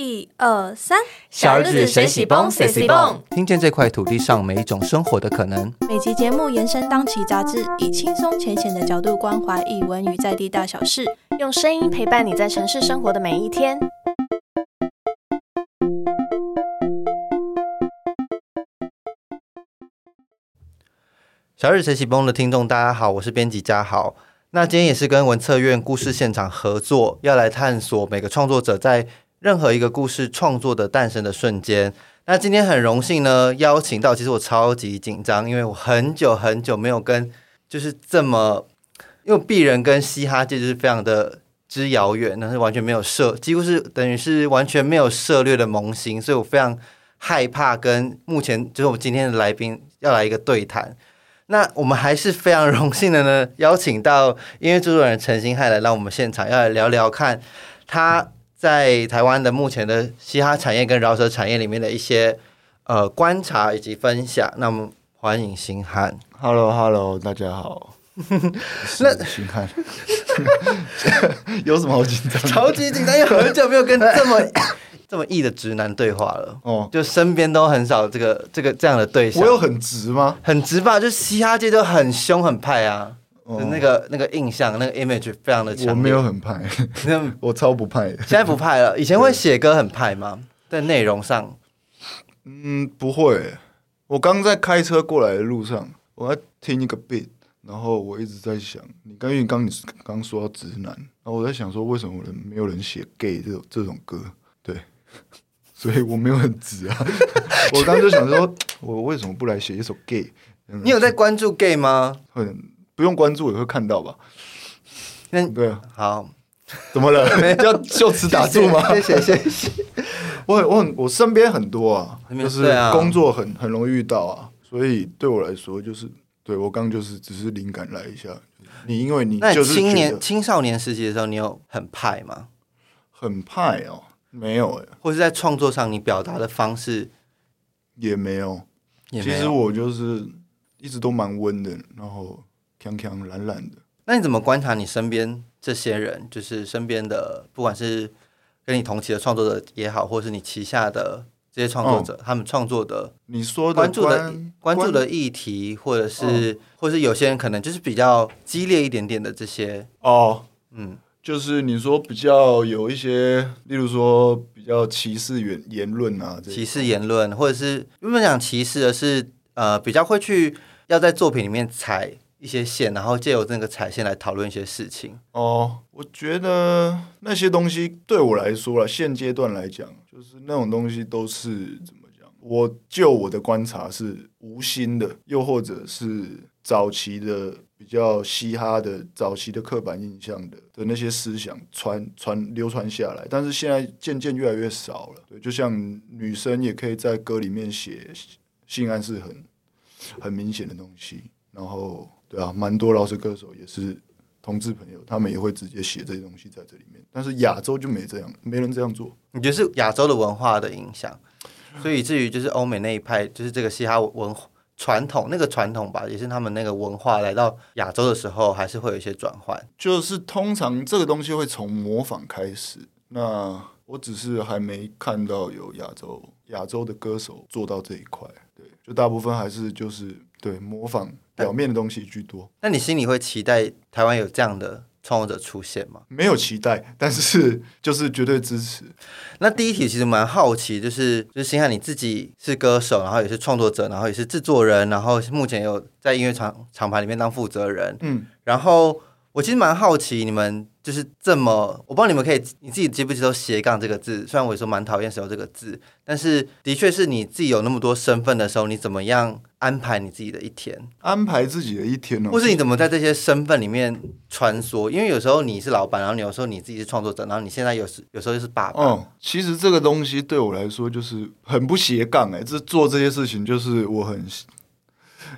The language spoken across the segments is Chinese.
一二三，小日子谁喜蹦谁喜蹦，听见这块土地上每一种生活的可能。每集节目延伸当期杂志，以轻松浅显的角度关怀译文与在地大小事，用声音陪伴你在城市生活的每一天。小日谁喜蹦的听众，大家好，我是编辑嘉豪。那今天也是跟文策院故事现场合作，要来探索每个创作者在。任何一个故事创作的诞生的瞬间，那今天很荣幸呢，邀请到，其实我超级紧张，因为我很久很久没有跟，就是这么，因为鄙人跟嘻哈界就是非常的之遥远，那是完全没有涉，几乎是等于是完全没有涉略的萌新，所以我非常害怕跟目前就是我们今天的来宾要来一个对谈。那我们还是非常荣幸的呢，邀请到音乐制作人陈星汉来让我们现场要来聊聊看他。在台湾的目前的嘻哈产业跟饶舌产业里面的一些呃观察以及分享，那么欢迎星汉，Hello Hello，大家好，那星汉 有什么好紧张？超级紧张，因为很久没有跟这么 这么异的直男对话了，哦，就身边都很少这个这个这样的对象。我有很直吗？很直吧，就嘻哈界就很凶很派啊。那个那个印象，那个 image 非常的强。我没有很派，我超不派。现在不派了，以前会写歌很派吗？在内容上，嗯，不会。我刚在开车过来的路上，我在听一个 beat，然后我一直在想，你刚因为刚你刚说到直男，然后我在想说，为什么人没有人写 gay 这种这种歌？对，所以我没有很直啊。我刚就想说，我为什么不来写一首 gay？你有在关注 gay 吗？很。不用关注也会看到吧？那对，好，怎么了？要就此打住吗？谢谢谢谢。我很我很我身边很多啊，就是工作很很容易遇到啊，所以对我来说就是，对我刚就是只是灵感来一下。你因为你那青年青少年时期的时候，你有很派吗？很派哦，没有哎，或是在创作上你表达的方式也没有。其实我就是一直都蛮温的，然后。强强懒懒的，那你怎么观察你身边这些人？就是身边的，不管是跟你同期的创作者也好，或是你旗下的这些创作者，他们创作的，你说关注的关注的议题，或者是，或是有些人可能就是比较激烈一点点的这些哦，嗯，就是你说比较有一些，例如说比较歧视言言论啊，歧视言论，或者是不能讲歧视，的是呃，比较会去要在作品里面踩。一些线，然后借由那个彩线来讨论一些事情。哦，我觉得那些东西对我来说了，现阶段来讲，就是那种东西都是怎么讲？我就我的观察是无心的，又或者是早期的比较嘻哈的早期的刻板印象的的那些思想传传流传下来，但是现在渐渐越来越少了。对，就像女生也可以在歌里面写性暗示很很明显的东西，然后。对啊，蛮多饶舌歌手也是同志朋友，他们也会直接写这些东西在这里面。但是亚洲就没这样，没人这样做。你觉得是亚洲的文化的影响，所以以至于就是欧美那一派，就是这个嘻哈文传统那个传统吧，也是他们那个文化来到亚洲的时候，还是会有一些转换。就是通常这个东西会从模仿开始，那我只是还没看到有亚洲亚洲的歌手做到这一块。对，就大部分还是就是对模仿。表面的东西居多，那你心里会期待台湾有这样的创作者出现吗？没有期待，但是就是绝对支持。那第一题其实蛮好奇，就是就是星汉你自己是歌手，然后也是创作者，然后也是制作人，然后目前有在音乐厂厂牌里面当负责人，嗯，然后。我其实蛮好奇，你们就是这么，我不知道你们可以你自己接不接受斜杠这个字？虽然我有时候蛮讨厌使用这个字，但是的确是你自己有那么多身份的时候，你怎么样安排你自己的一天？安排自己的一天呢？或是你怎么在这些身份里面穿梭？因为有时候你是老板，然后你有时候你自己是创作者，然后你现在有时有时候又是爸爸。嗯，其实这个东西对我来说就是很不斜杠哎，这做这些事情就是我很。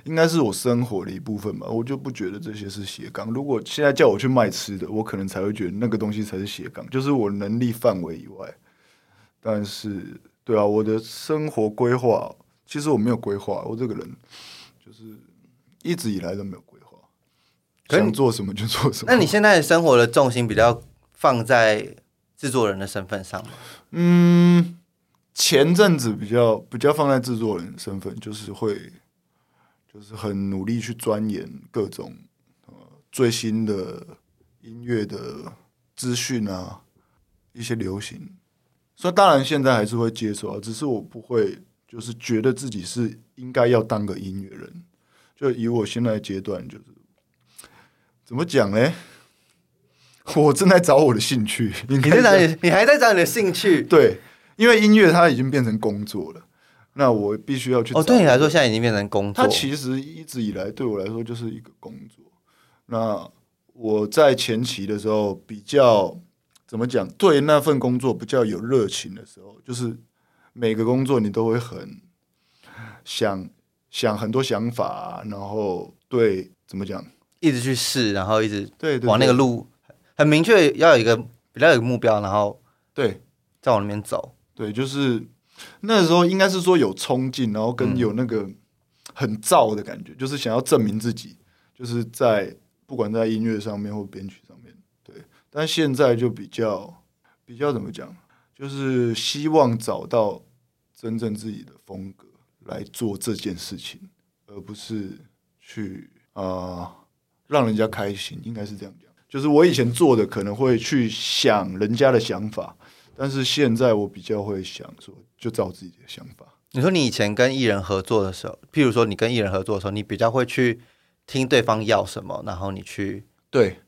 应该是我生活的一部分吧，我就不觉得这些是斜杠。如果现在叫我去卖吃的，我可能才会觉得那个东西才是斜杠，就是我能力范围以外。但是，对啊，我的生活规划其实我没有规划，我这个人就是一直以来都没有规划，想做什么就做什么。那你现在生活的重心比较放在制作人的身份上吗？嗯。前阵子比较比较放在制作人身份，就是会就是很努力去钻研各种呃最新的音乐的资讯啊，一些流行。所以当然现在还是会接受啊，只是我不会就是觉得自己是应该要当个音乐人。就以我现在阶段，就是怎么讲呢？我正在找我的兴趣，你你在找你，你还在找你的兴趣？对，因为音乐它已经变成工作了，那我必须要去。哦，对你来说，现在已经变成工作。它其实一直以来对我来说就是一个工作。那我在前期的时候比较怎么讲？对那份工作比较有热情的时候，就是每个工作你都会很想。想很多想法，然后对怎么讲，一直去试，然后一直对往那个路很明确，要有一个比较有个目标，然后对再往那边走。对，就是那时候应该是说有冲劲，然后跟有那个很燥的感觉，就是想要证明自己，就是在不管在音乐上面或编曲上面，对。但现在就比较比较怎么讲，就是希望找到真正自己的风格。来做这件事情，而不是去啊让人家开心，应该是这样讲。就是我以前做的可能会去想人家的想法，但是现在我比较会想说，就照自己的想法。你说你以前跟艺人合作的时候，譬如说你跟艺人合作的时候，你比较会去听对方要什么，然后你去对。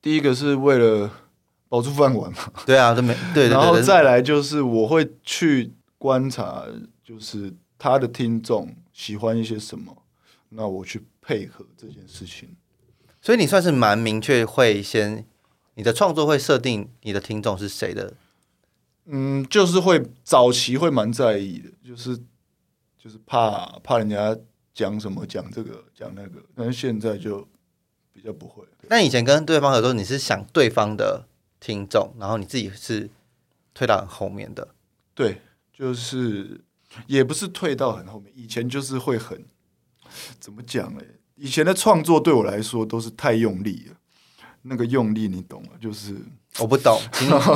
第一个是为了保住饭碗嘛，对啊，都没对。然后再来就是我会去观察，就是。他的听众喜欢一些什么，那我去配合这件事情。所以你算是蛮明确，会先你的创作会设定你的听众是谁的。嗯，就是会早期会蛮在意的，就是就是怕怕人家讲什么讲这个讲那个，但是现在就比较不会。那以前跟对方合作，你是想对方的听众，然后你自己是推到很后面的。对，就是。也不是退到很后面，以前就是会很怎么讲嘞？以前的创作对我来说都是太用力了，那个用力你懂吗？就是我不懂，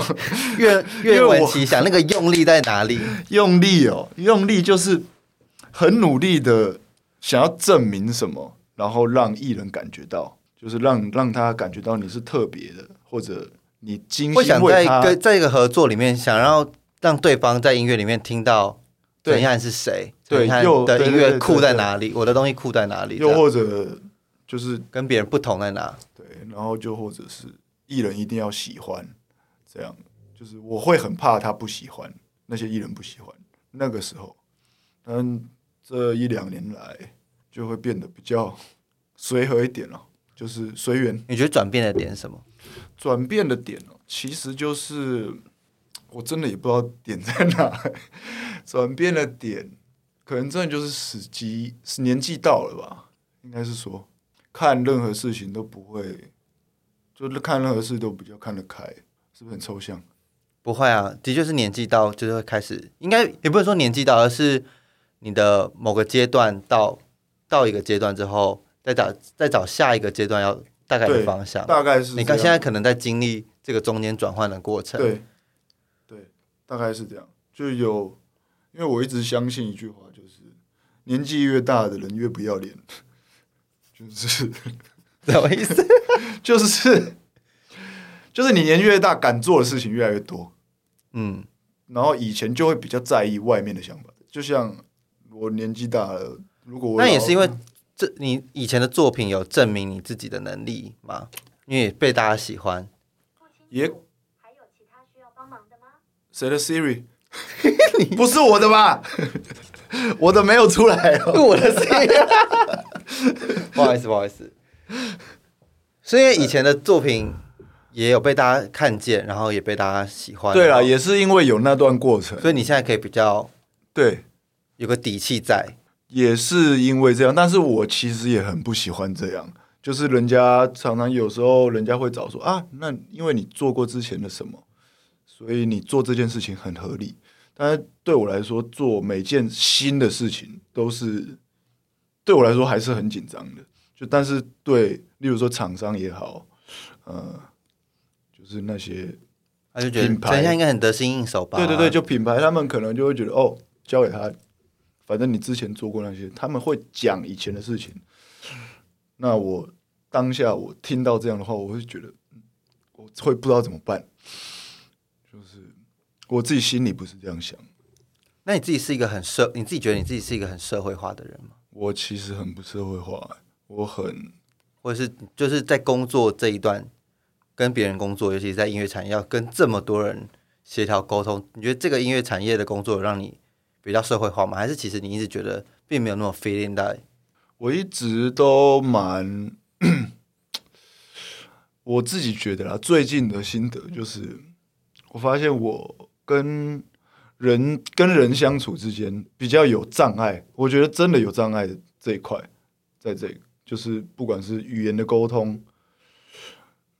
越越闻其详，那个用力在哪里？用力哦，用力就是很努力的想要证明什么，然后让艺人感觉到，就是让让他感觉到你是特别的，或者你精心为他，在一个合作里面，想要让对方在音乐里面听到。陈汉是谁？对，又的音乐酷在哪里？我的东西酷在哪里？又或者就是跟别人不同在哪？对，然后就或者是艺人一定要喜欢，这样就是我会很怕他不喜欢，那些艺人不喜欢。那个时候，嗯，这一两年来就会变得比较随和一点了，就是随缘。你觉得转变的点什么？转变的点哦，其实就是。我真的也不知道点在哪，转变的点，可能真的就是时机，是年纪到了吧？应该是说，看任何事情都不会，就是看任何事都比较看得开，是不是很抽象？不会啊，的确是年纪到，就是会开始，应该也不是说年纪到，而是你的某个阶段到到一个阶段之后，再找再找下一个阶段要大概的方向，大概是你看现在可能在经历这个中间转换的过程，对。大概是这样，就有，因为我一直相信一句话，就是年纪越大的人越不要脸，就是什么意思？就是就是你年纪越大，敢做的事情越来越多，嗯，然后以前就会比较在意外面的想法，就像我年纪大了，如果那也是因为这你以前的作品有证明你自己的能力吗？因为被大家喜欢，也还有其他需要帮忙的吗。谁的 Siri？不是我的吧？我的没有出来哦。我的 Siri，不好意思，不好意思。所以以前的作品也有被大家看见，然后也被大家喜欢。对了，也是因为有那段过程，所以你现在可以比较对有个底气在。也是因为这样，但是我其实也很不喜欢这样。就是人家常常有时候人家会找说啊，那因为你做过之前的什么。所以你做这件事情很合理，但是对我来说，做每件新的事情都是对我来说还是很紧张的。就但是对，例如说厂商也好，呃，就是那些他就觉得品牌应该很得心应手吧？对对对，就品牌他们可能就会觉得哦，交给他，反正你之前做过那些，他们会讲以前的事情。那我当下我听到这样的话，我会觉得嗯我会不知道怎么办，就是我自己心里不是这样想。那你自己是一个很社，你自己觉得你自己是一个很社会化的人吗？我其实很不社会化，我很或者是就是在工作这一段跟别人工作，尤其是在音乐产业，要跟这么多人协调沟通，你觉得这个音乐产业的工作让你比较社会化吗？还是其实你一直觉得并没有那么 feeling 在？我一直都蛮，我自己觉得啦，最近的心得就是，我发现我跟人跟人相处之间比较有障碍，我觉得真的有障碍的这一块，在这个就是不管是语言的沟通，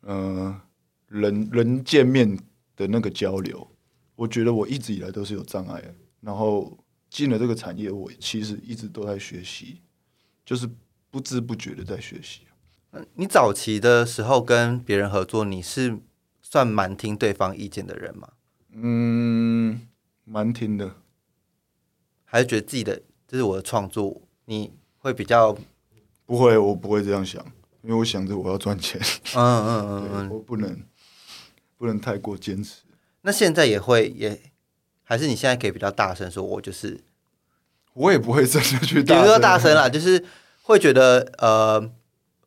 嗯、人人见面的那个交流，我觉得我一直以来都是有障碍的。然后进了这个产业，我其实一直都在学习，就是不知不觉的在学习。你早期的时候跟别人合作，你是算蛮听对方意见的人吗？嗯，蛮听的。还是觉得自己的这是我的创作，你会比较不会，我不会这样想，因为我想着我要赚钱，嗯嗯 嗯嗯。我不能不能太过坚持。那现在也会也，还是你现在可以比较大声说，我就是我也不会真的去比如说大声大声啦，就是会觉得呃，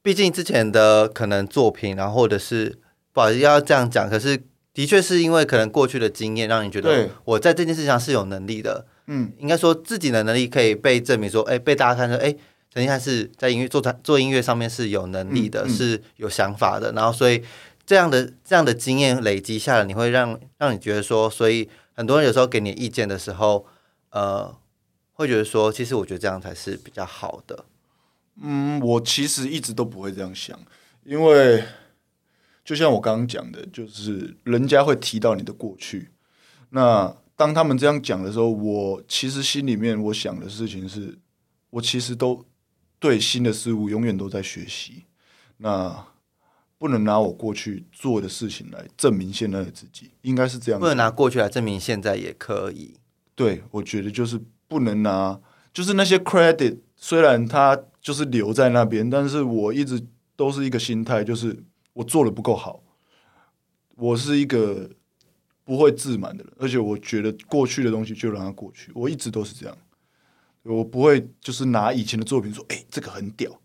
毕竟之前的可能作品，然后或者是不好意思要这样讲，可是的确是因为可能过去的经验，让你觉得我在这件事情上是有能力的，嗯，应该说自己的能力可以被证明说，哎，被大家看说，哎，陈汉是在音乐做产做音乐上面是有能力的，嗯嗯是有想法的，然后所以这样的这样的经验累积下来，你会让让你觉得说，所以很多人有时候给你意见的时候，呃，会觉得说，其实我觉得这样才是比较好的。嗯，我其实一直都不会这样想，因为就像我刚刚讲的，就是人家会提到你的过去。那当他们这样讲的时候，我其实心里面我想的事情是，我其实都对新的事物永远都在学习。那不能拿我过去做的事情来证明现在的自己，应该是这样。不能拿过去来证明现在也可以。对，我觉得就是不能拿，就是那些 credit，虽然它就是留在那边，但是我一直都是一个心态，就是我做的不够好。我是一个不会自满的人，而且我觉得过去的东西就让它过去，我一直都是这样。我不会就是拿以前的作品说，哎、这个很屌，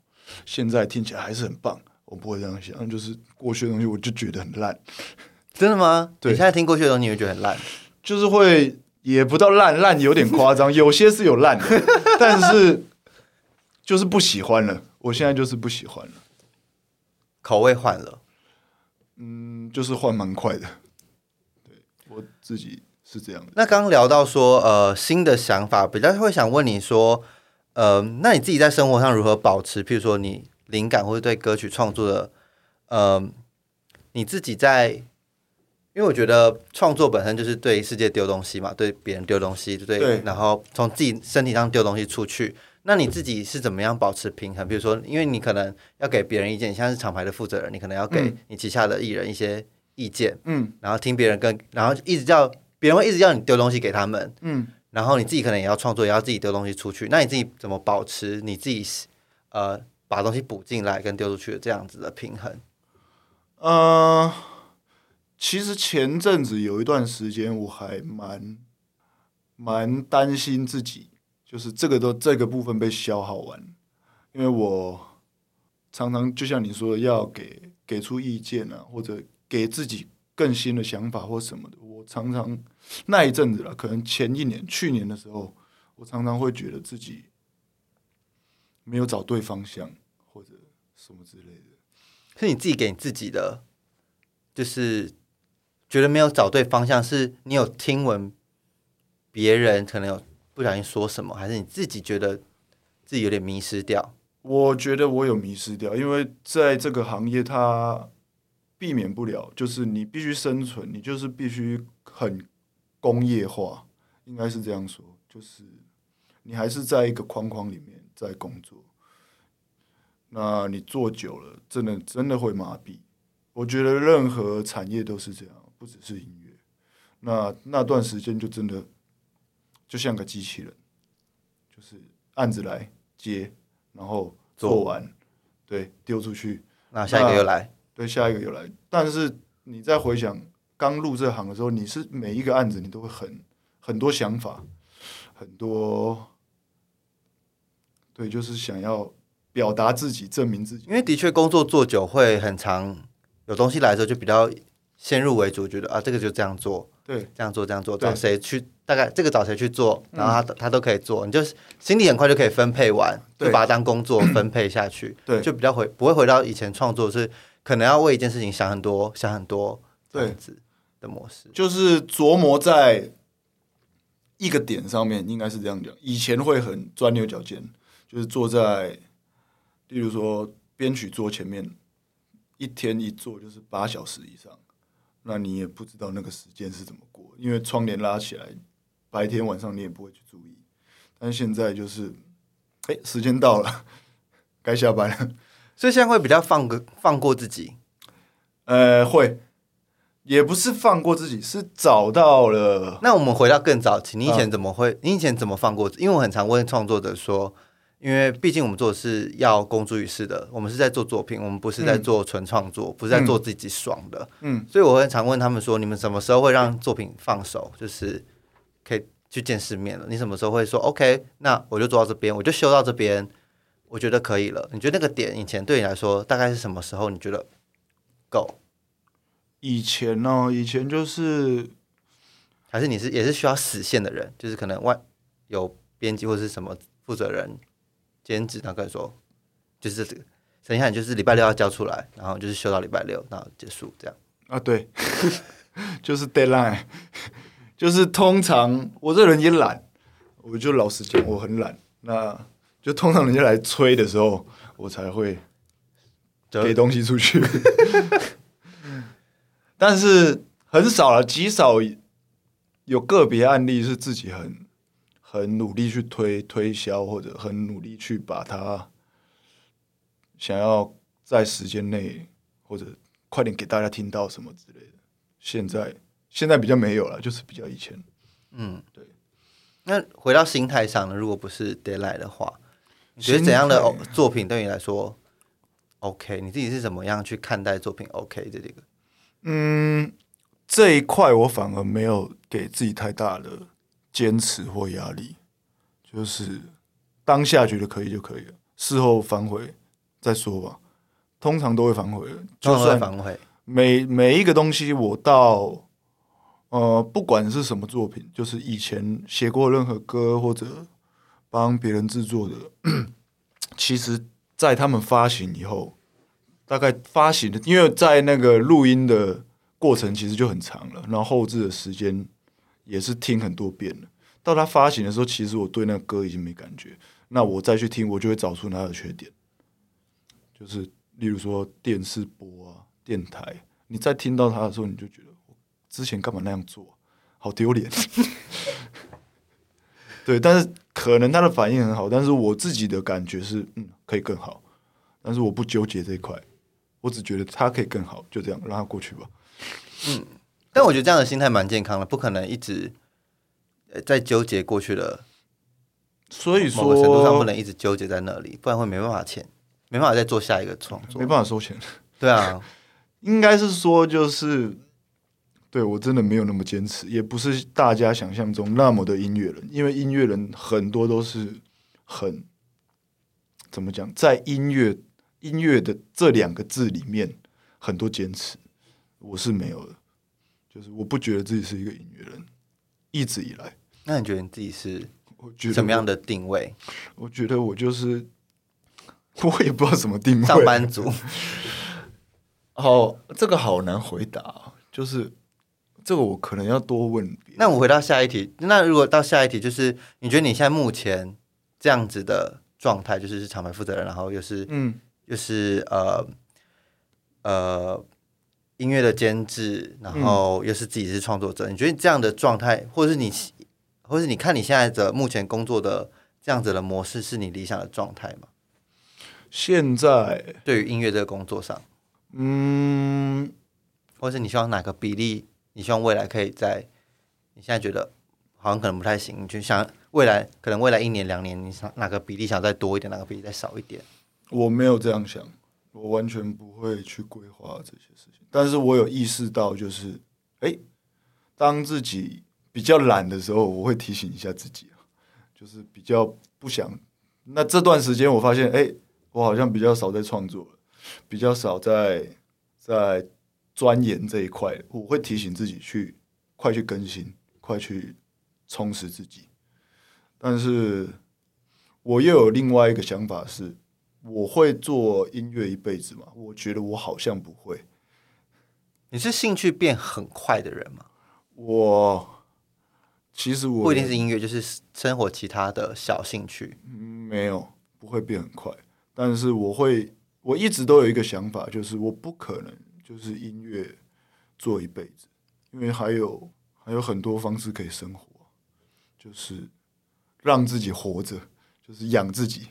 现在听起来还是很棒。我不会这样想，就是过去的东西我就觉得很烂，真的吗？对你现在听过去的东西，你会觉得很烂。就是会也不到烂，烂有点夸张，有些是有烂的，但是就是不喜欢了。我现在就是不喜欢了，口味换了，嗯，就是换蛮快的。对我自己是这样的，那刚刚聊到说，呃，新的想法，比较会想问你说，呃，那你自己在生活上如何保持？譬如说，你灵感或者对歌曲创作的，呃，你自己在，因为我觉得创作本身就是对世界丢东西嘛，对别人丢东西，对，对然后从自己身体上丢东西出去。那你自己是怎么样保持平衡？比如说，因为你可能要给别人意见，你现在是厂牌的负责人，你可能要给嗯你旗下的艺人一些意见，嗯然后听别人跟，然后一直叫别人会一直叫你丢东西给他们，嗯，然后你自己可能也要创作，也要自己丢东西出去。那你自己怎么保持你自己呃把东西补进来跟丢出去的这样子的平衡？呃，其实前阵子有一段时间，我还蛮蛮担心自己，就是这个都这个部分被消耗完，因为我常常就像你说的，要给给出意见啊，或者给自己更新的想法或什么的。我常常那一阵子了，可能前一年、去年的时候，我常常会觉得自己没有找对方向，或者什么之类的。是你自己给你自己的，就是觉得没有找对方向，是你有听闻别人可能有不小心说什么，还是你自己觉得自己有点迷失掉？我觉得我有迷失掉，因为在这个行业，它避免不了，就是你必须生存，你就是必须很工业化，应该是这样说，就是你还是在一个框框里面在工作，那你做久了，真的真的会麻痹。我觉得任何产业都是这样，不只是音乐。那那段时间就真的就像个机器人，就是案子来接，然后做完，对，丢出去，那下一个又来，对，下一个又来。但是你再回想刚入这行的时候，你是每一个案子你都会很很多想法，很多，对，就是想要表达自己，证明自己。因为的确工作做久会很长，有东西来的时候就比较先入为主，觉得啊这个就这样做，对，这样做这样做，找谁去大概这个找谁去做，然后他他都可以做，你就心里很快就可以分配完，就把它当工作分配下去，对。就比较回不会回到以前创作是可能要为一件事情想很多想很多这样子的模式。就是琢磨在一个点上面，应该是这样讲。以前会很钻牛角尖，就是坐在，例如说编曲桌前面，一天一坐就是八小时以上，那你也不知道那个时间是怎么过，因为窗帘拉起来，白天晚上你也不会去注意。但现在就是，哎、时间到了，该下班了。所以现在会比较放个放过自己，呃，会，也不是放过自己，是找到了。那我们回到更早期，你以嗯前怎么会？你以前怎么放过？因为我很常问创作者说，因为毕竟我们做的是要公诸于世的，我们是在做作品，我们不是在做纯创作，不是在做自己爽的。嗯，所以我会常问他们说，你们什么时候会让作品放手，就是可以去见世面了？你什么时候会说 OK？那我就做到这边，我就修到这边，我觉得可以了。你觉得那个点以前对你来说大概是什么时候？你觉得够？以前呢、以前就是还是你是也是需要死线的人，就是可能外有编辑或是什么负责人兼职，他跟你说，就是这个，等一下你就是礼拜六要交出来，然后就是休到礼拜六，然后结束这样。啊，对，就是 deadline，就是通常我这人也懒，我就老实讲，我很懒。那就通常人家来催的时候，我才会就给东西出去。但是很少了，极少有个别案例是自己很很努力去推推销，或者很努力去把它想要在时间内或者快点给大家听到什么之类的。现在现在比较没有了，就是比较以前。嗯，对。那回到心态上呢？如果不是 deadline 的话，你觉得怎样的作品对你来说 OK？你自己是怎么样去看待作品 OK 这这个？嗯，这一块我反而没有给自己太大的坚持或压力，就是当下觉得可以就可以了，事后反悔再说吧。通常都会反悔的，就算反悔，每每一个东西，我到呃，不管是什么作品，就是以前写过任何歌或者帮别人制作的，其实，在他们发行以后，大概发行的，因为在那个录音的过程其实就很长了，然后后置的时间也是听很多遍了。到他发行的时候，其实我对那个歌已经没感觉，那我再去听，我就会找出它的缺点，就是例如说电视播啊、电台，你在听到它的时候，你就觉得我之前干嘛那样做，好丢脸。对，但是可能他的反应很好，但是我自己的感觉是，嗯，可以更好，但是我不纠结这一块，我只觉得他可以更好，就这样让他过去吧。嗯但我觉得这样的心态蛮健康的，不可能一直呃在纠结过去的所以某个程度上不，能一直纠结在那里，不然会没办法钱，没办法再做下一个创作。没办法收钱，对啊，应该是说就是，对我真的没有那么坚持，也不是大家想象中那么的音乐人，因为音乐人很多都是很怎么讲，在音乐音乐的这两个字里面很多坚持，我是没有的，就是我不觉得自己是一个音乐人，一直以来，那你觉得你自己是我觉得我？什么样的定位？我觉得我就是。我也不知道怎么定位，上班族？好，这个好难回答啊，就是这个我可能要多问。那我回到下一题，那如果到下一题，就是你觉得你现在目前这样子的状态，就是是厂牌负责人，然后又是嗯，又是呃呃音乐的监制，然后又是自己是创作者，你觉得这样的状态，或者是你，或者是你看你现在的目前工作的这样子的模式，是你理想的状态吗？现在对于音乐这个工作上，嗯，或者是你希望哪个比例，你希望未来可以在你现在觉得好像可能不太行，你就想未来可能未来一年两年，你想哪个比例想再多一点，哪个比例再少一点？我没有这样想，我完全不会去规划这些事情。但是我有意识到，就是哎、当自己比较懒的时候，我会提醒一下自己，就是比较不想。那这段时间我发现，哎、我好像比较少在创作了，比较少在在钻研这一块。我会提醒自己去快去更新，快去充实自己。但是我又有另外一个想法是，我会做音乐一辈子吗？我觉得我好像不会。你是兴趣变很快的人吗？我其实我不一定是音乐，就是生活其他的小兴趣。没有不会变很快，但是我会，我一直都有一个想法，就是我不可能就是音乐做一辈子，因为还有还有很多方式可以生活，就是让自己活着，就是养自己。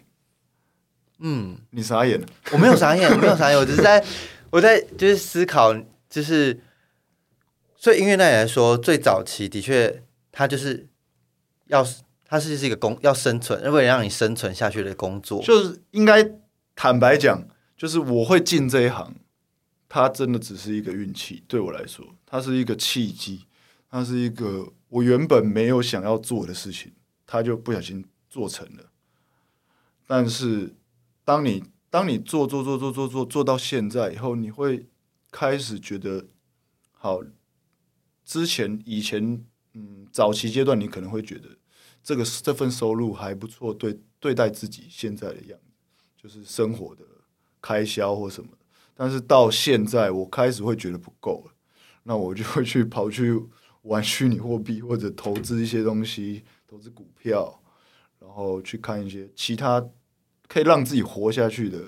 嗯，你傻眼了？我没有傻眼，我没有傻眼，我只是在我在就是思考，就是所以音乐那里来说，最早期的确，它就是要它是是一个工要生存，为了让你生存下去的工作。就是应该坦白讲，就是我会进这一行，它真的只是一个运气，对我来说，它是一个契机，它是一个我原本没有想要做的事情，它就不小心做成了。但是，当你当你做做做做做做做到现在以后，你会开始觉得，好，之前以前嗯早期阶段，你可能会觉得这个这份收入还不错，对对待自己现在的样子，就是生活的开销或什么。但是到现在，我开始会觉得不够了，那我就会去跑去玩虚拟货币或者投资一些东西，投资股票，然后去看一些其他可以让自己活下去的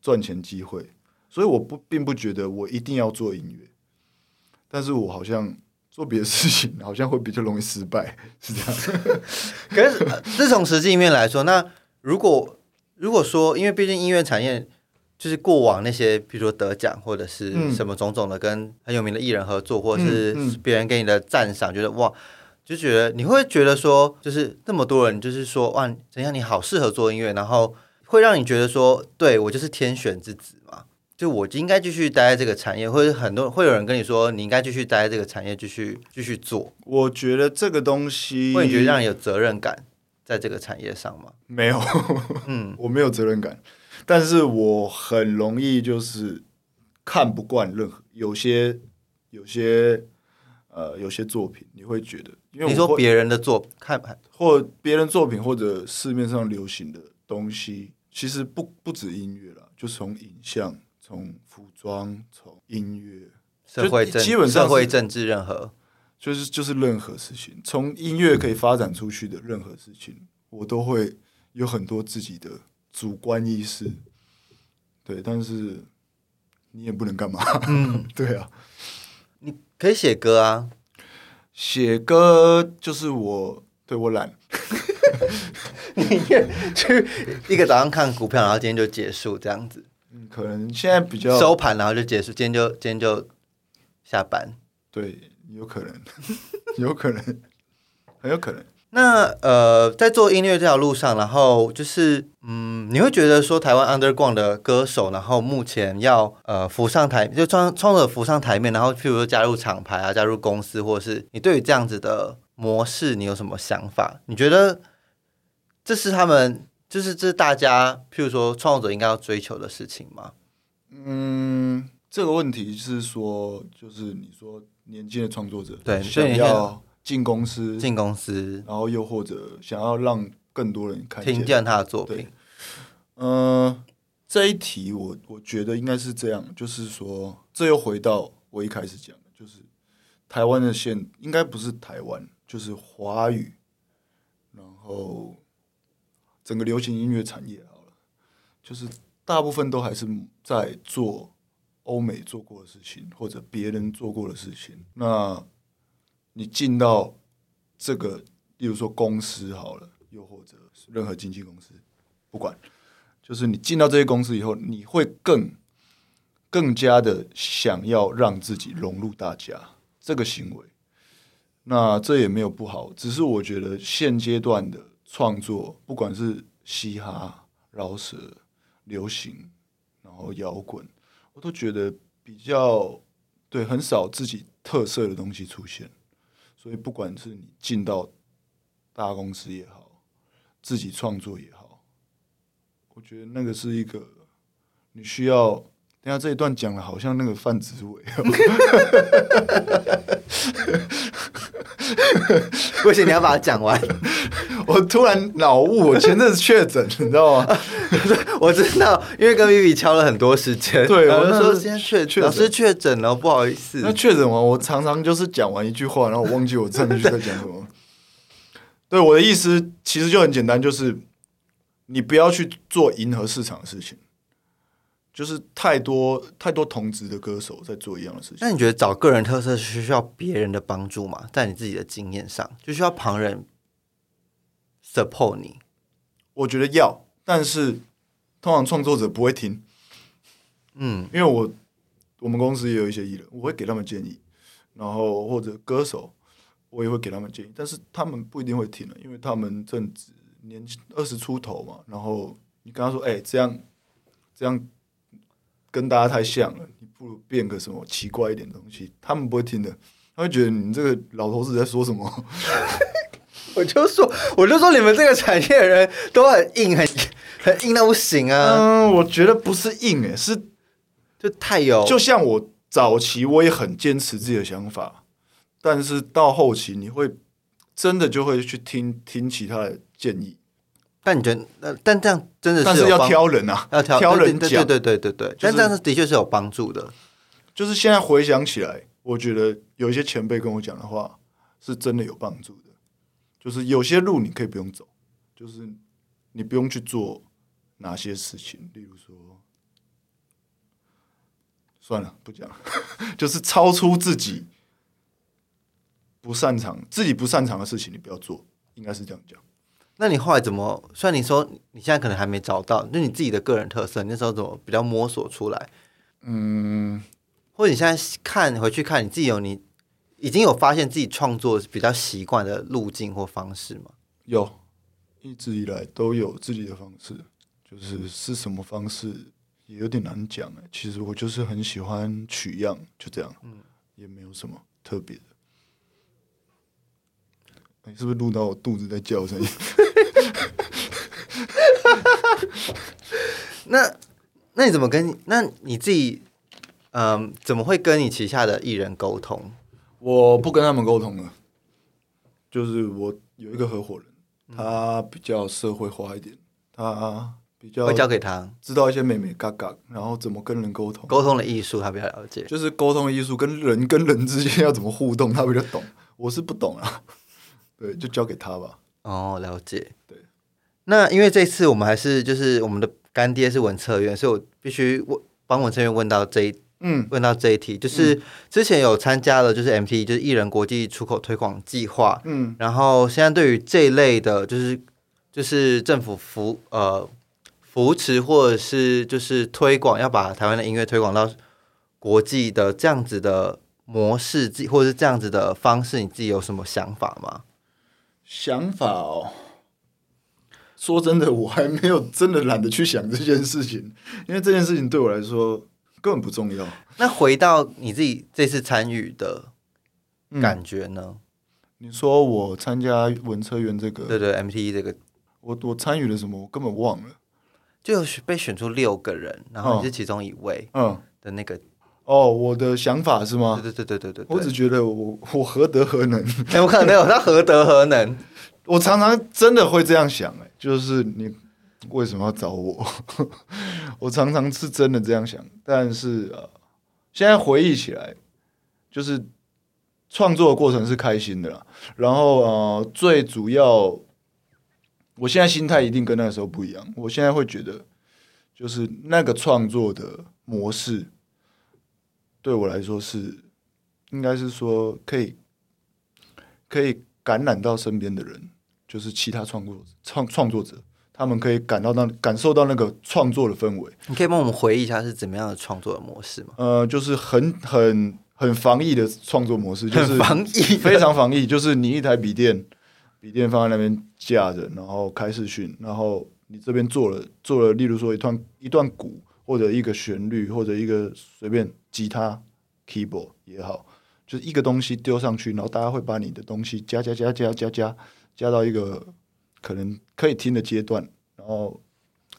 赚钱机会。所以我不并不觉得我一定要做音乐，但是我好像做别的事情好像会比较容易失败，是这样。可是，呃这从实际面来说，那如果如果说，因为毕竟音乐产业就是过往那些，比如说得奖或者是嗯什么种种的，跟很有名的艺人合作，或者是别人给你的赞赏，觉得哇，就觉得你会觉得说，就是那么多人，就是说哇，怎样你好适合做音乐，然后会让你觉得说，对我就是天选之子嘛。就我就应该继续待在这个产业，或者很多会有人跟你说，你应该继续待在这个产业，继续继续做，我觉得这个东西，或者你觉得让你有责任感在这个产业上吗？没有，嗯，我没有责任感，但是我很容易就是看不惯任何有些有些呃有些作品，你会觉得，因为你说别人的作看或别人作品或者市面上流行的东西，其实不不止音乐了，就从影像、从服装、从音乐，社会政基本上社会政治任何，就是就是任何事情，从音乐可以发展出去的任何事情，我都会有很多自己的主观意识。对，但是你也不能干嘛。嗯，对啊，你可以写歌啊，写歌就是我对我懒，你去一个早上看股票，然后今天就结束这样子，嗯，可能现在比较收盘然后就结束，今天就今天就下班。对，有可能，有可能，很有可能。那呃，在做音乐这条路上，然后就是嗯，你会觉得说台湾 underground 的歌手，然后目前要呃浮上台，就创创作者浮上台面，然后譬如说加入厂牌啊，加入公司，或者是你对于这样子的模式，你有什么想法？你觉得这是他们，就是这是大家譬如说创作者应该要追求的事情吗？嗯，这个问题是说，就是你说年轻的创作者对想要进公司，进公司。然后又或者想要让更多人看见。听见他的作品，嗯，这一题我我觉得应该是这样，就是说，这又回到我一开始讲的，就是台湾的现应该不是台湾，就是华语，然后整个流行音乐产业好了，就是大部分都还是在做欧美做过的事情，或者别人做过的事情。那你进到这个，例如说公司好了，又或者是任何经纪公司，不管，就是你进到这些公司以后，你会更更加的想要让自己融入大家，这个行为，那这也没有不好，只是我觉得现阶段的创作，不管是嘻哈、饶舌、流行，然后摇滚，我都觉得比较对很少自己特色的东西出现。所以不管是你进到大公司也好，自己创作也好，我觉得那个是一个你需要。等下这一段讲了，好像那个范子伟。不行，你要把它讲完。我突然脑雾，我前阵子确诊，你知道吗？我知道，因为跟 Vivi 敲了很多时间。对，我就说今天确老师确诊了，不好意思。那确诊完，我常常就是讲完一句话，然后我忘记我上一句在讲什么。对，我的意思其实就很简单，就是你不要去做迎合市场的事情。就是太多太多同职的歌手在做一样的事情。那你觉得找个人特色是需要别人的帮助吗？在你自己的经验上，就需要旁人 support 你？我觉得要，但是通常创作者不会听。嗯，因为我我们公司也有一些艺人，我会给他们建议，然后或者歌手，我也会给他们建议，但是他们不一定会听的，因为他们正值年轻二十出头嘛。然后你跟他说：“哎，这样这样。”跟大家太像了，你不如变个什么奇怪一点的东西，他们不会听的，他会觉得你这个老头子在说什么。我就说，我就说你们这个产业的人都很硬，很很硬到不行啊。嗯，我觉得不是硬诶，是就太有。就像我早期我也很坚持自己的想法，但是到后期你会真的就会去听听其他的建议。但你觉得，那但这样真的是，但是要挑人啊，要挑 挑人讲，对对对对对。但这样是的确是有帮助的。就是现在回想起来，我觉得有一些前辈跟我讲的话，是真的有帮助的。就是有些路你可以不用走，就是你不用去做哪些事情，例如说，算了，不讲，就是超出自己不擅长、自己不擅长的事情，你不要做，应该是这样讲。那你后来怎么？虽然你说你现在可能还没找到，就你自己的个人特色，那时候怎么比较摸索出来？嗯，或者你现在看回去看，你自己有你已经有发现自己创作比较习惯的路径或方式吗？有，一直以来都有自己的方式，就是是什么方式也有点难讲哎。其实我就是很喜欢取样，就这样，嗯，也没有什么特别的。你是不是录到我肚子在叫声音？那那你怎么跟？那你自己，嗯，怎么会跟你旗下的艺人沟通？我不跟他们沟通了，就是我有一个合伙人，他比较社会化一点，他比较会交给他，知道一些美美嘎嘎，然后怎么跟人沟通，沟通的艺术他比较了解，就是沟通的艺术跟人跟人之间要怎么互动，他比较懂，我是不懂啊。对，就交给他吧。哦，了解。对，那因为这次我们还是就是我们的干爹是文策院，所以我必须问帮文策院问到这一嗯。问到这一题，就是之前有参加了就是 MT 就是艺人国际出口推广计划，嗯，然后现在对于这一类的，就是就是政府扶呃扶持或者是就是推广，要把台湾的音乐推广到国际的这样子的模式，或者是这样子的方式，你自己有什么想法吗？想法哦，说真的，我还没有真的懒得去想这件事情，因为这件事情对我来说根本不重要。那回到你自己这次参与的感觉呢？你说我参加文车员这个，对对，MT 这个，我我参与了什么？我根本忘了。就被选出六个人，然后你是其中一位，嗯，的那个。哦，我的想法是吗？对对对对对我只觉得我我何德何能？哎，我可能没有他何德何能。我常常真的会这样想，哎，就是你为什么要找我？我常常是真的这样想，但是啊，现在回忆起来，就是创作的过程是开心的啦。然后呃，最主要，我现在心态一定跟那个时候不一样。我现在会觉得，就是那个创作的模式。对我来说是，应该是说可以，可以感染到身边的人，就是其他创作创创作者，他们可以感到那感受到那个创作的氛围。你可以帮我们回忆一下是怎么样的创作的模式吗？呃，就是很很很防疫的创作模式，就是防疫非常防疫，就是你一台笔电，笔电放在那边架着，然后开视讯，然后你这边做了做了，例如说一段一段鼓或者一个旋律或者一个随便吉他 keyboard 也好，就是一个东西丢上去，然后大家会把你的东西加加加加加加加到一个可能可以听的阶段，然后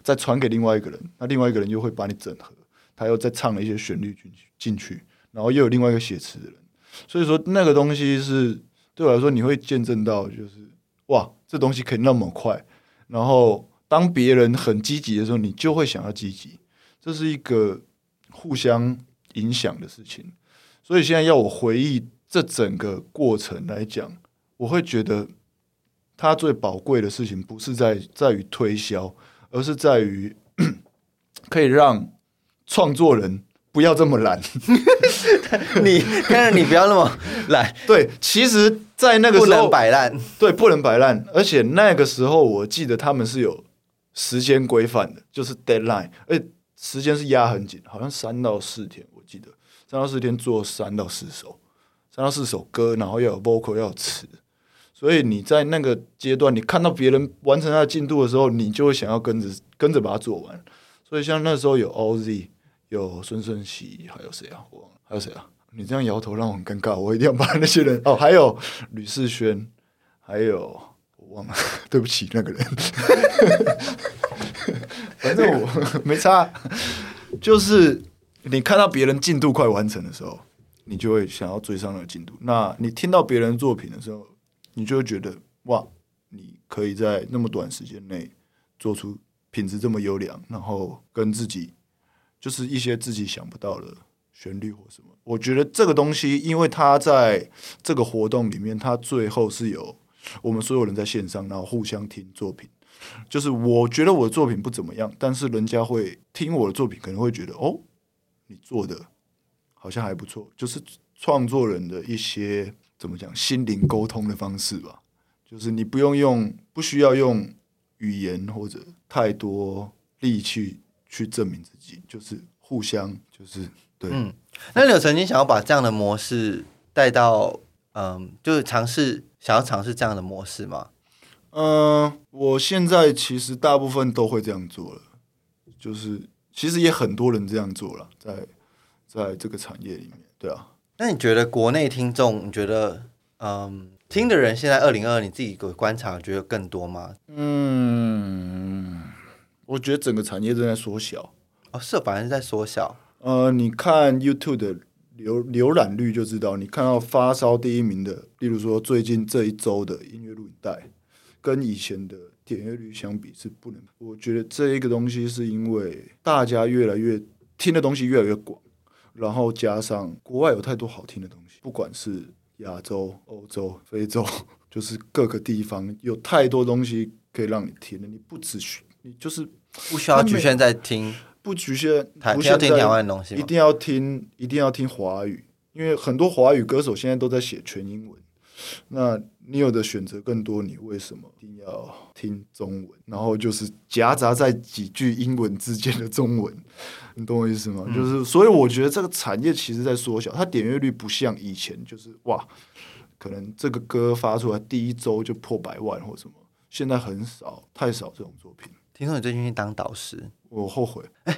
再传给另外一个人，那另外一个人又会把你整合，他又再唱了一些旋律进去进去，然后又有另外一个写词的人，所以说那个东西是对我来说，你会见证到就是哇，这东西可以那么快，然后当别人很积极的时候，你就会想要积极，这是一个互相影响的事情。所以现在要我回忆这整个过程来讲，我会觉得它最宝贵的事情不是在在于推销，而是在于 可以让创作人不要这么懒。你看着你不要那么懒，对，其实，在那个不时候能摆烂。对，不能摆烂。而且那个时候，我记得他们是有时间规范的，就是 deadline，而且时间是压很紧，好像三到四天，我记得三到四天做三到四首，三到四首歌，然后要有 vocal 要有词。所以你在那个阶段，你看到别人完成他的进度的时候，你就会想要跟着跟着把它做完。所以像那时候有 OZ，有孙顺熙，还有谁啊？我忘了，还有谁啊？你这样摇头让我很尴尬，我一定要把那些人哦，还有吕世轩，还有我忘了，对不起那个人，反正我没差，就是你看到别人进度快完成的时候，你就会想要追上那个进度。那你听到别人作品的时候，你就会觉得哇，你可以在那么短时间内做出品质这么优良，然后跟自己就是一些自己想不到的旋律或什么。我觉得这个东西，因为它在这个活动里面，它最后是有我们所有人在线上，然后互相听作品。就是我觉得我的作品不怎么样，但是人家会听我的作品，可能会觉得哦，你做的好像还不错。就是创作人的一些怎么讲心灵沟通的方式吧，就是你不用用，不需要用语言或者太多力气去证明自己，就是互相，就是对，嗯，那你有曾经想要把这样的模式带到，嗯，就是尝试想要尝试这样的模式吗？嗯、我现在其实大部分都会这样做了，就是其实也很多人这样做了，在在这个产业里面，对啊，那你觉得国内听众，你觉得，嗯，听的人现在二零二，你自己有观察，觉得更多吗？嗯，我觉得整个产业正在缩小。哦，是，反而是在缩小。呃，你看 YouTube 的浏浏览率就知道，你看到发烧第一名的，例如说最近这一周的音乐录影带，跟以前的点阅率相比是不能。我觉得这一个东西是因为大家越来越听的东西越来越广，然后加上国外有太多好听的东西，不管是亚洲、欧洲、非洲，就是各个地方有太多东西可以让你听的，你不只需你就是不需要局限在听不局限，不需要听台湾的东西？一定要听，一定要听华语，因为很多华语歌手现在都在写全英文。那你有的选择更多，你为什么一定要听中文？然后就是夹杂在几句英文之间的中文，你懂我意思吗？嗯就是，所以我觉得这个产业其实在缩小，它点阅率不像以前，就是哇，可能这个歌发出来第一周就破百万或什么，现在很少，太少这种作品，听说你最近去当导师，我后悔。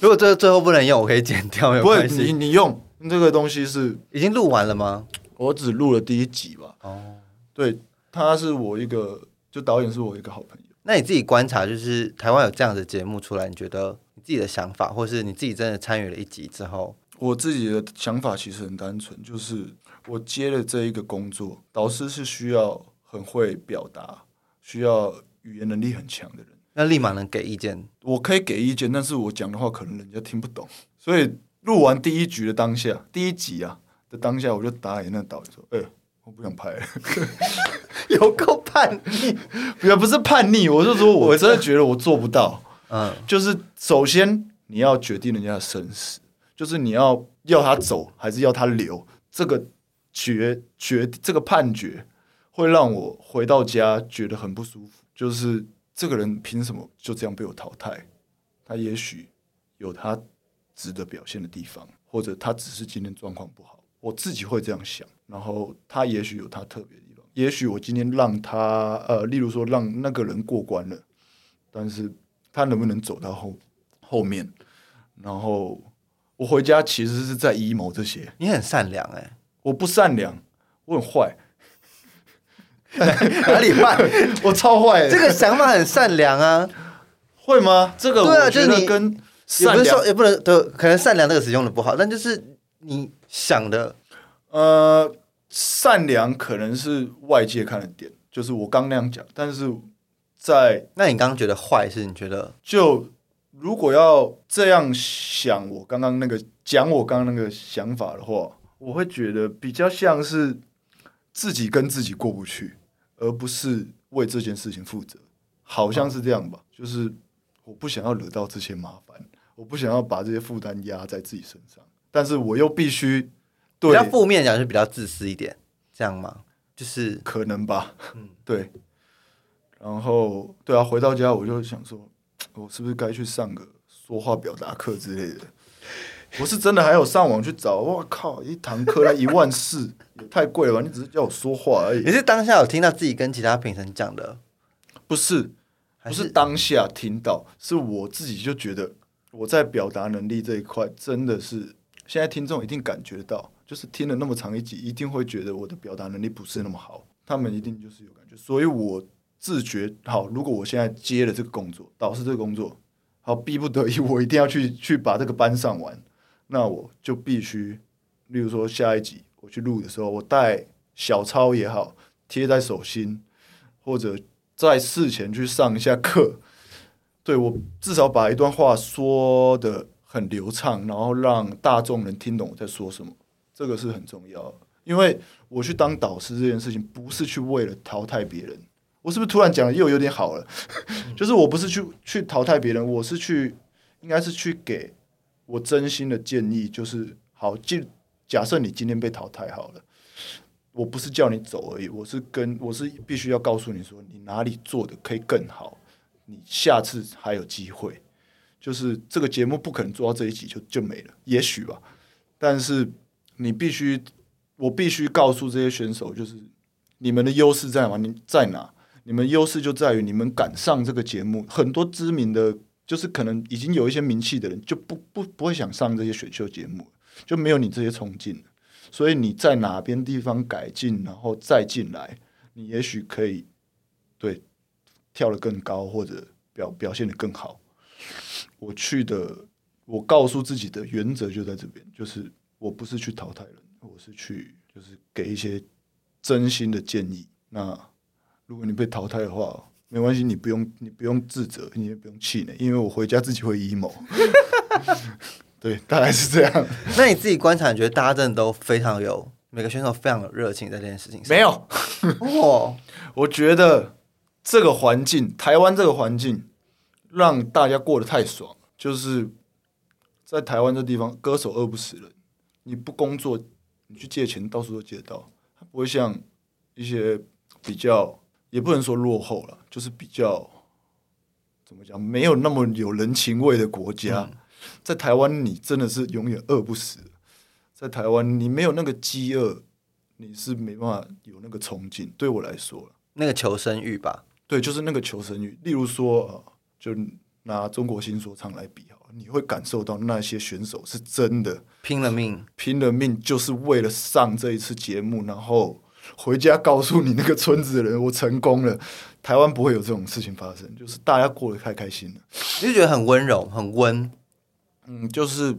如果这个最后不能用，我可以剪掉，没有关你。你用这个东西是已经录完了吗？我只录了第一集吧。哦，对，他是我一个，就导演是我一个好朋友。那你自己观察，就是台湾有这样的节目出来，你觉得你自己的想法，或是你自己真的参与了一集之后，我自己的想法其实很单纯，就是我接了这一个工作，导师是需要很会表达，需要语言能力很强的人。那立马能给意见。我可以给意见，但是我讲的话可能人家听不懂，所以录完第一局的当下，第一集啊的当下，我就打给那个导演说：“哎、我不想拍了。”有够叛逆。也不是叛逆，我是说我真的觉得我做不到。嗯，就是首先你要决定人家的生死，就是你要要他走还是要他留，这个决决这个判决会让我回到家觉得很不舒服。就是这个人凭什么就这样被我淘汰？他也许有他值得表现的地方，或或者他只是今天状况不好，我自己会这样想。然后他也许有他特别的地方，也许我今天让他呃，例如说让那个人过关了，但是他能不能走到后后面？然后我回家其实是在阴谋这些，你很善良哎、我不善良，我很坏，哪里坏？我超坏的。这个想法很善良啊，会吗？这个对啊我觉就是你跟也善良不是说也不能对，可能善良这个词用的不好，但就是你想的呃，善良可能是外界看的点，就是我刚那样讲，但是在那你刚刚觉得坏是你觉得就如果要这样想，我刚刚那个讲我刚刚那个想法的话，我会觉得比较像是自己跟自己过不去，而不是为这件事情负责，好像是这样吧？就是我不想要惹到这些麻烦，我不想要把这些负担压在自己身上，但是我又必须对比较负面讲是比较自私一点，这样吗？就是可能吧，嗯对。然后对啊，回到家我就想说，我是不是该去上个说话表达课之类的？我是真的还有上网去找，我靠，一堂课才一万四，也太贵了吧？你只是叫我说话而已，你是当下有听到自己跟其他评审讲的，不是还不是当下听到，是我自己就觉得我在表达能力这一块真的是，现在听众一定感觉到，就是听了那么长一集，一定会觉得我的表达能力不是那么好，他们一定就是有感觉，所以我自觉好，如果我现在接了这个工作，导师这个工作，好，逼不得已我一定要去 去把这个班上完，那我就必须，例如说下一集我去录的时候，我带小抄也好，贴在手心，或者在事前去上一下课，对我至少把一段话说的很流畅，然后让大众能听懂我在说什么，这个是很重要的。因为我去当导师这件事情，不是去为了淘汰别人。我是不是突然讲的又有点好了？就是我不是去去淘汰别人，我是去应该是去给我真心的建议，就是好，就假设你今天被淘汰好了。我不是叫你走而已，我是跟我是必须要告诉你说，你哪里做的可以更好，你下次还有机会。就是这个节目不可能做到这一集就就没了，也许吧。但是你必须，我必须告诉这些选手，就是你们的优势在哪？你在哪？你们优势就在于你们敢上这个节目。很多知名的，就是可能已经有一些名气的人，就不不不会想上这些选秀节目，就没有你这些冲劲。所以你在哪边地方改进，然后再进来，你也许可以对跳得更高，或者表表现得更好。我去的，我告诉自己的原则就在这边，就是我不是去淘汰人，我是去就是给一些真心的建议。那如果你被淘汰的话，没关系，你不用你不用自责，你也不用气馁，因为我回家自己会 emo。对，大概是这样。那你自己观察，你觉得大家真的都非常有每个选手非常有热情在这件事情上？没有，哦，我觉得这个环境，台湾这个环境，让大家过得太爽。就是在台湾这地方，歌手饿不死人，你不工作，你去借钱到处都借得到。他不会像一些比较，也不能说落后了，就是比较怎么讲，没有那么有人情味的国家。在台湾，你真的是永远饿不死。在台湾，你没有那个饥饿，你是没办法有那个憧憬。对我来说那个求生欲吧，对，就是那个求生欲。例如说，呃，就拿中国新说唱来比好了，你会感受到那些选手是真的拼了命。拼了命，就是为了上这一次节目，然后回家告诉你那个村子的人，我成功了。台湾不会有这种事情发生，就是大家过得太开心了。你就觉得很温柔，很温。嗯，就是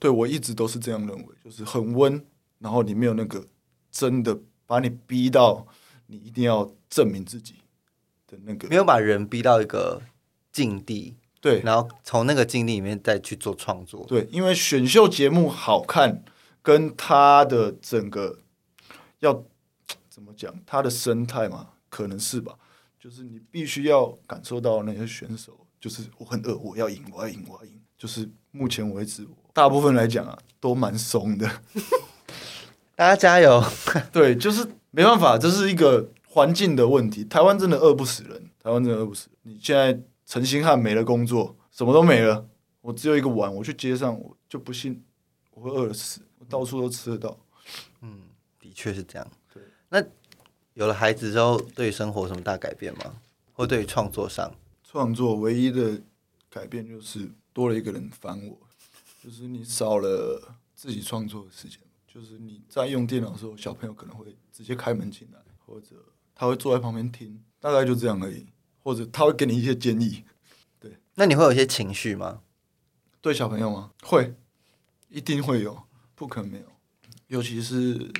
对我一直都是这样认为，就是很温，然后你没有那个真的把你逼到你一定要证明自己的那个没有把人逼到一个境地，对然后从那个境地里面再去做创作。对，因为选秀节目好看，跟它的整个要怎么讲，它的生态嘛，可能是吧。就是你必须要感受到那些选手，就是我很饿，我要赢，我要赢，我要赢。就是目前为止，大部分来讲啊，都蛮松的。大家加油！对，就是没办法，这是一个环境的问题。台湾真的饿不死人，台湾真的饿不死人。你现在陈星汉没了工作，什么都没了，我只有一个碗，我去街上，我就不信我会饿死，我到处都吃得到。嗯的确是这样。对，那有了孩子之后，对生活有什么大改变吗？或对于创作上？创作唯一的改变就是多了一个人烦我，就是你少了自己创作的时间。就是你在用电脑的时候，小朋友可能会直接开门进来，或者他会坐在旁边听，大概就这样而已。或者他会给你一些建议。对那你会有一些情绪吗？对小朋友吗？会，一定会有，不可能没有。尤其是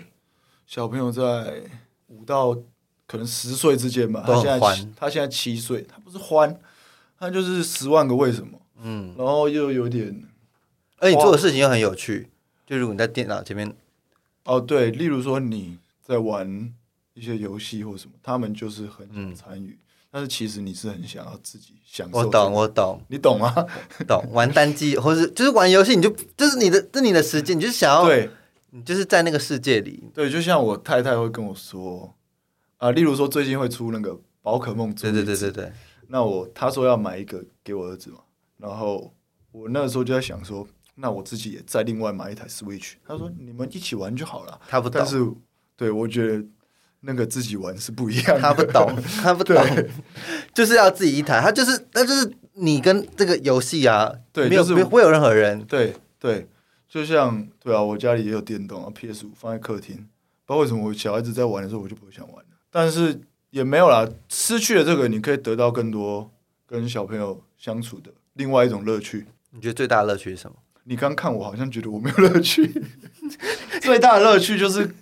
小朋友在五到可能十岁之间吧，他现在他现在七岁，他不是欢，他就是十万个为什么，嗯，然后又有点而你做的事情又很有趣。就如果你在电脑前面，哦，对，例如说你在玩一些游戏或什么，他们就是很参与，但是其实你是很想要自己享受。我懂，，我懂，你懂吗？懂。玩单机 或是就是玩游戏，你就就是你的，这是你的时间，你就是想要，对你就是在那个世界里。对，就像我太太会跟我说啊，例如说最近会出那个宝可梦，对对对对对，那我他说要买一个给我儿子嘛，然后我那个时候就在想说，那我自己也再另外买一台 Switch。他说你们一起玩就好了，他不懂但，是对我觉得那个自己玩是不一样的。他不懂，他不懂，就是要自己一台，他就是那就是你跟这个游戏啊，没有对就是没有不会有任何人，对对，就像对啊，我家里也有电动啊，PS 五放在客厅，不知道为什么我小孩子在玩的时候我就不会想玩了，但是也没有啦，失去了这个，你可以得到更多跟小朋友相处的另外一种乐趣。你觉得最大的乐趣是什么？你刚看我好像觉得我没有乐趣，最大的乐趣就是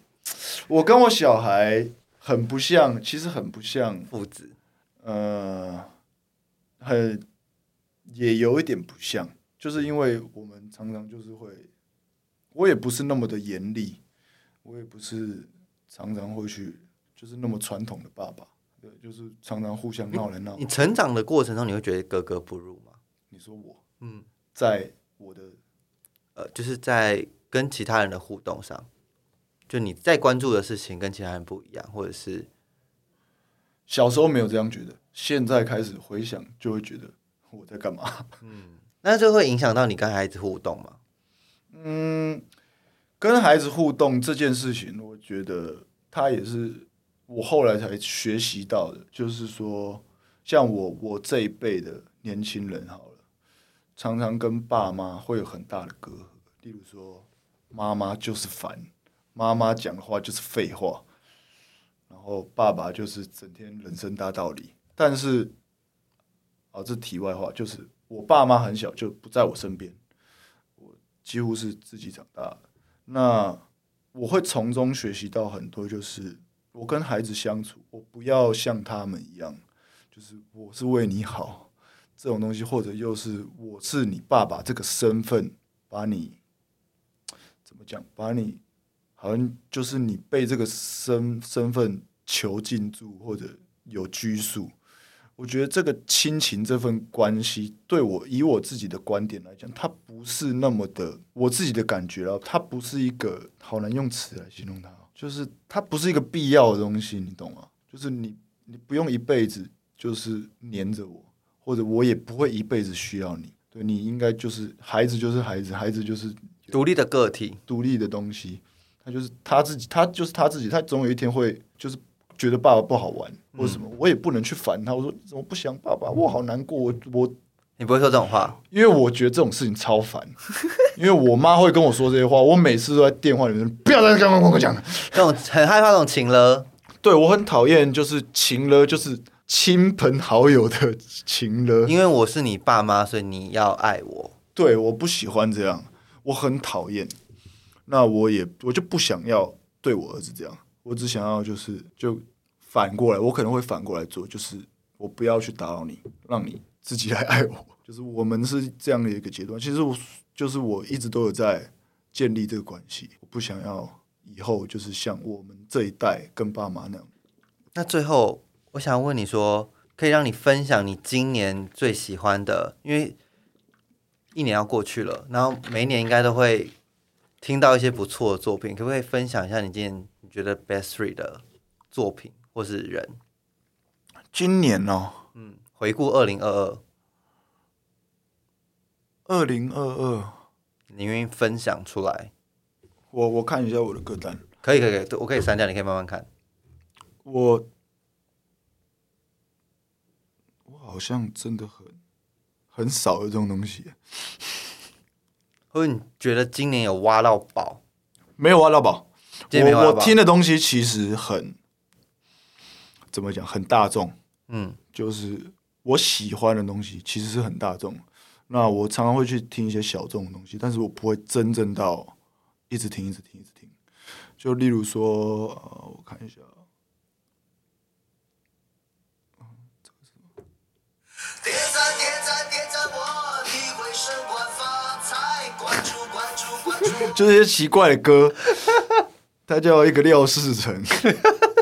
我跟我小孩很不像，其实很不像，父子，呃，很也有一点不像，就是因为我们常常就是会，我也不是那么的严厉，我也不是常常会去就是那么传统的爸爸，对，就是常常互相闹来闹你。成长的过程中，你会觉得格格不入吗？你说我嗯，在我的呃，就是在跟其他人的互动上，就你在关注的事情跟其他人不一样，或者是小时候没有这样觉得，现在开始回想就会觉得我在干嘛。嗯那就会影响到你跟孩子互动吗？嗯，跟孩子互动这件事情，我觉得他也是我后来才学习到的，就是说，像我我这一辈的年轻人好了，常常跟爸妈会有很大的隔阂。例如说，妈妈就是烦，妈妈讲的话就是废话，然后爸爸就是整天人生大道理。但是，啊，这题外话，就是我爸妈很小就不在我身边。我几乎是自己长大的。那我会从中学习到很多，就是我跟孩子相处，我不要像他们一样，就是我是为你好这种东西，或者又是我是你爸爸这个身份，把你怎么讲，把你好像就是你被这个身身份囚禁住，或者有拘束。我觉得这个亲情这份关系，对我以我自己的观点来讲，它不是那么的我自己的感觉了，它不是一个好难用词来形容它，就是它不是一个必要的东西，你懂吗？就是你你不用一辈子就是黏着我，或者我也不会一辈子需要你，对你应该就是孩子就是孩子，孩子就是独立的个体，独立的东西，他就是他自己，他就是他自己，他总有一天会就是觉得爸爸不好玩或者什么，我也不能去烦他。我说你怎么不想爸爸？我好难过，我我你不会说这种话，因为我觉得这种事情超烦，因为我妈会跟我说这些话，我每次都在电话里面不要再跟我讲了。这种很害怕这种情了。对我很讨厌就是情了，就是亲朋好友的情了。因为我是你爸妈，所以你要爱我。对，我不喜欢这样，我很讨厌。那我也我就不想要对我儿子这样，我只想要就是就反过来，我可能会反过来做，就是我不要去打扰你，让你自己来爱我。就是我们是这样的一个阶段，其实我就是我一直都有在建立这个关系，我不想要以后就是像我们这一代跟爸妈那样。那最后，我想问你说，可以让你分享你今年最喜欢的，因为一年要过去了，然后每一年应该都会听到一些不错的作品，可不可以分享一下你今年你觉得 best three 的作品或是人？今年哦，嗯，回顾二零二二，二零二二，你愿意分享出来？我我看一下我的歌单，可以，可以，可以，我可以删掉，你可以慢慢看。我我好像真的很很少有这种东西，或者你觉得今年有挖到宝？没有挖到宝。今年没有挖到宝我我听的东西其实很怎么讲，很大众，嗯，就是我喜欢的东西其实是很大众。那我常常会去听一些小众的东西，但是我不会真正到一直听、一直听、一直听。就例如说，呃，我看一下，就是一些奇怪的歌，他叫一个廖世成，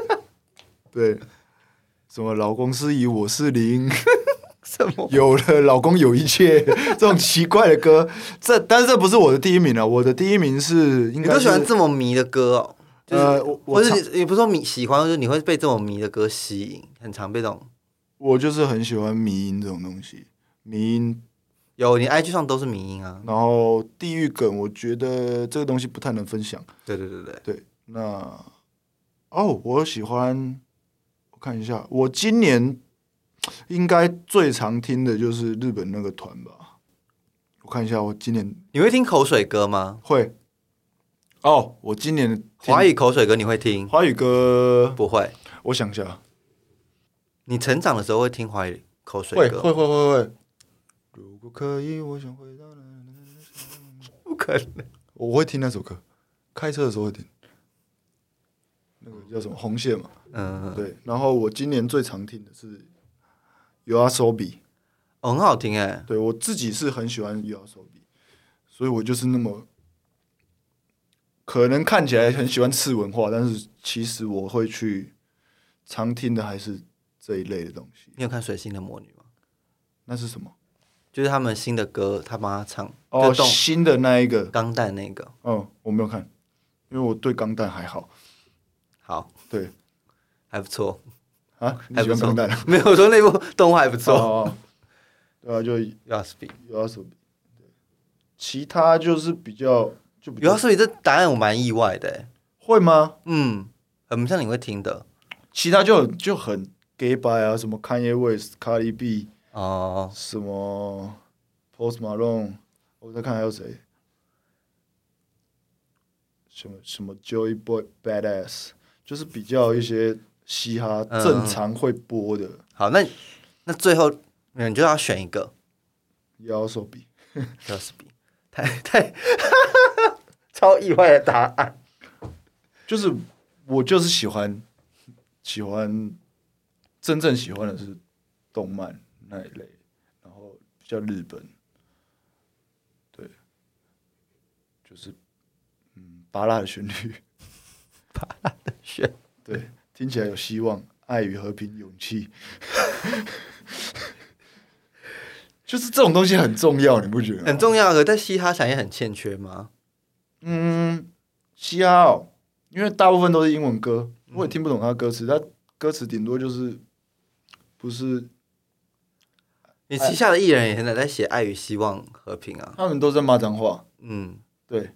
对，什么老公是乙，我是零，什么？有了老公有一切，这种奇怪的歌，这但是这不是我的第一名啊，我的第一名是应该都喜欢这么迷的歌哦？就是，呃我我或者你也不是说迷喜欢，就是你会被这种迷的歌吸引，很常被这种。我就是很喜欢迷音这种东西，迷音，有你 IG 上都是迷音啊。然后地狱梗，我觉得这个东西不太能分享。对对对对，对，那哦，我喜欢，我看一下，我今年应该最常听的就是日本那个团吧。我看一下，我今年你会听口水歌吗？会哦，我今年听华语口水歌你会听？华语歌，不会。我想一下，你成长的时候会听华语口水歌？会会会会会。如果可以，我想回到那。不可能。我会听那首歌，开车的时候会听。那个叫什么红线嘛？嗯，对。然后我今年最常听的是 B。哦，很好听哎。对我自己是很喜欢 B，所以我就是那么可能看起来很喜欢次文化，但是其实我会去常听的还是这一类的东西。你有看《水星的魔女》吗？那是什么？就是他们新的歌，他帮他唱。哦，新的那一个，钢弹那个。嗯，我没有看，因为我对钢弹还好。好，对还不错。啊，你还不错喜欢钢弹啊？没有我说那部动画还不错。哦，对啊，就要是比 U R S O B。对，其他就是比较就比较有要是比这答案我蛮意外的欸。会吗？嗯，很不像你会听的。其他就就很 gay bye 啊，什么 Kanye West、Cardi B。哦，什么 Post Malone，我在看还有谁？什么什么 Joey Boy Badass，就是比较一些嘻哈嗯正常会播的，好，那那最后你就要选一个，也要手比。要是比太太 超意外的答案。就是我就是喜欢喜欢真正喜欢的是动漫那一类，然后比较日本，对，就是嗯，巴拉的旋律。巴拉的旋对，听起来有希望，爱与和平，勇气，就是这种东西很重要，你不觉得？很重要，的，但嘻哈产业很欠缺吗？嗯，嘻哈哦，因为大部分都是英文歌，我也听不懂他歌词，他歌词顶多就是不是你旗下的艺人也现在在写爱与希望和平啊。他们都在骂脏话，嗯对，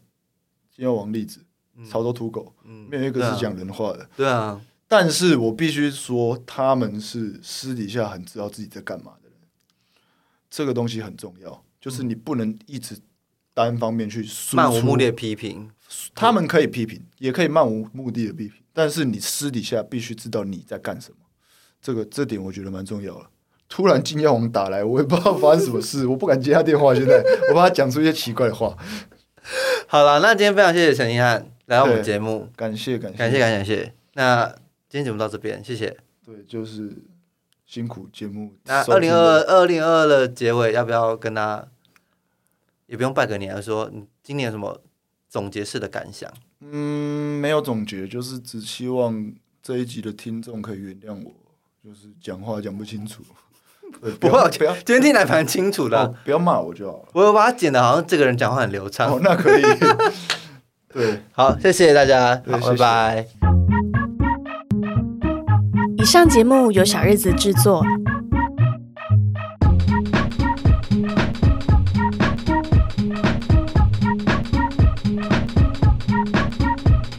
金耀王例子，潮州土狗，嗯，没有一个是讲人话的。对啊，但是我必须说，他们是私底下很知道自己在干嘛的人，这个东西很重要，就是你不能一直单方面去输出漫无目的的批评。他们可以批评，也可以漫无目的的批评，但是你私底下必须知道你在干什么，这个这点我觉得蛮重要的。突然金耀王打来，我也不知道发生什么事，我不敢接他电话。现在我怕他讲出一些奇怪的话。好了，那今天非常谢谢陈一汉来到我们节目，感谢感谢感谢感谢感谢。那今天节目到这边，谢谢。对，就是辛苦节目。那二零二二零二二的结尾要不要跟他，也不用拜个年，说你今年有什么总结式的感想？嗯，没有总结，就是只希望这一集的听众可以原谅我，就是讲话讲不清楚。对，不不会要不要今天听起来蛮清楚的啊、哦不要骂我就好了。我有把它剪的好像这个人讲话很流畅。哦，那可以。对，好，谢谢大家，拜拜。以上节目由小日子制作，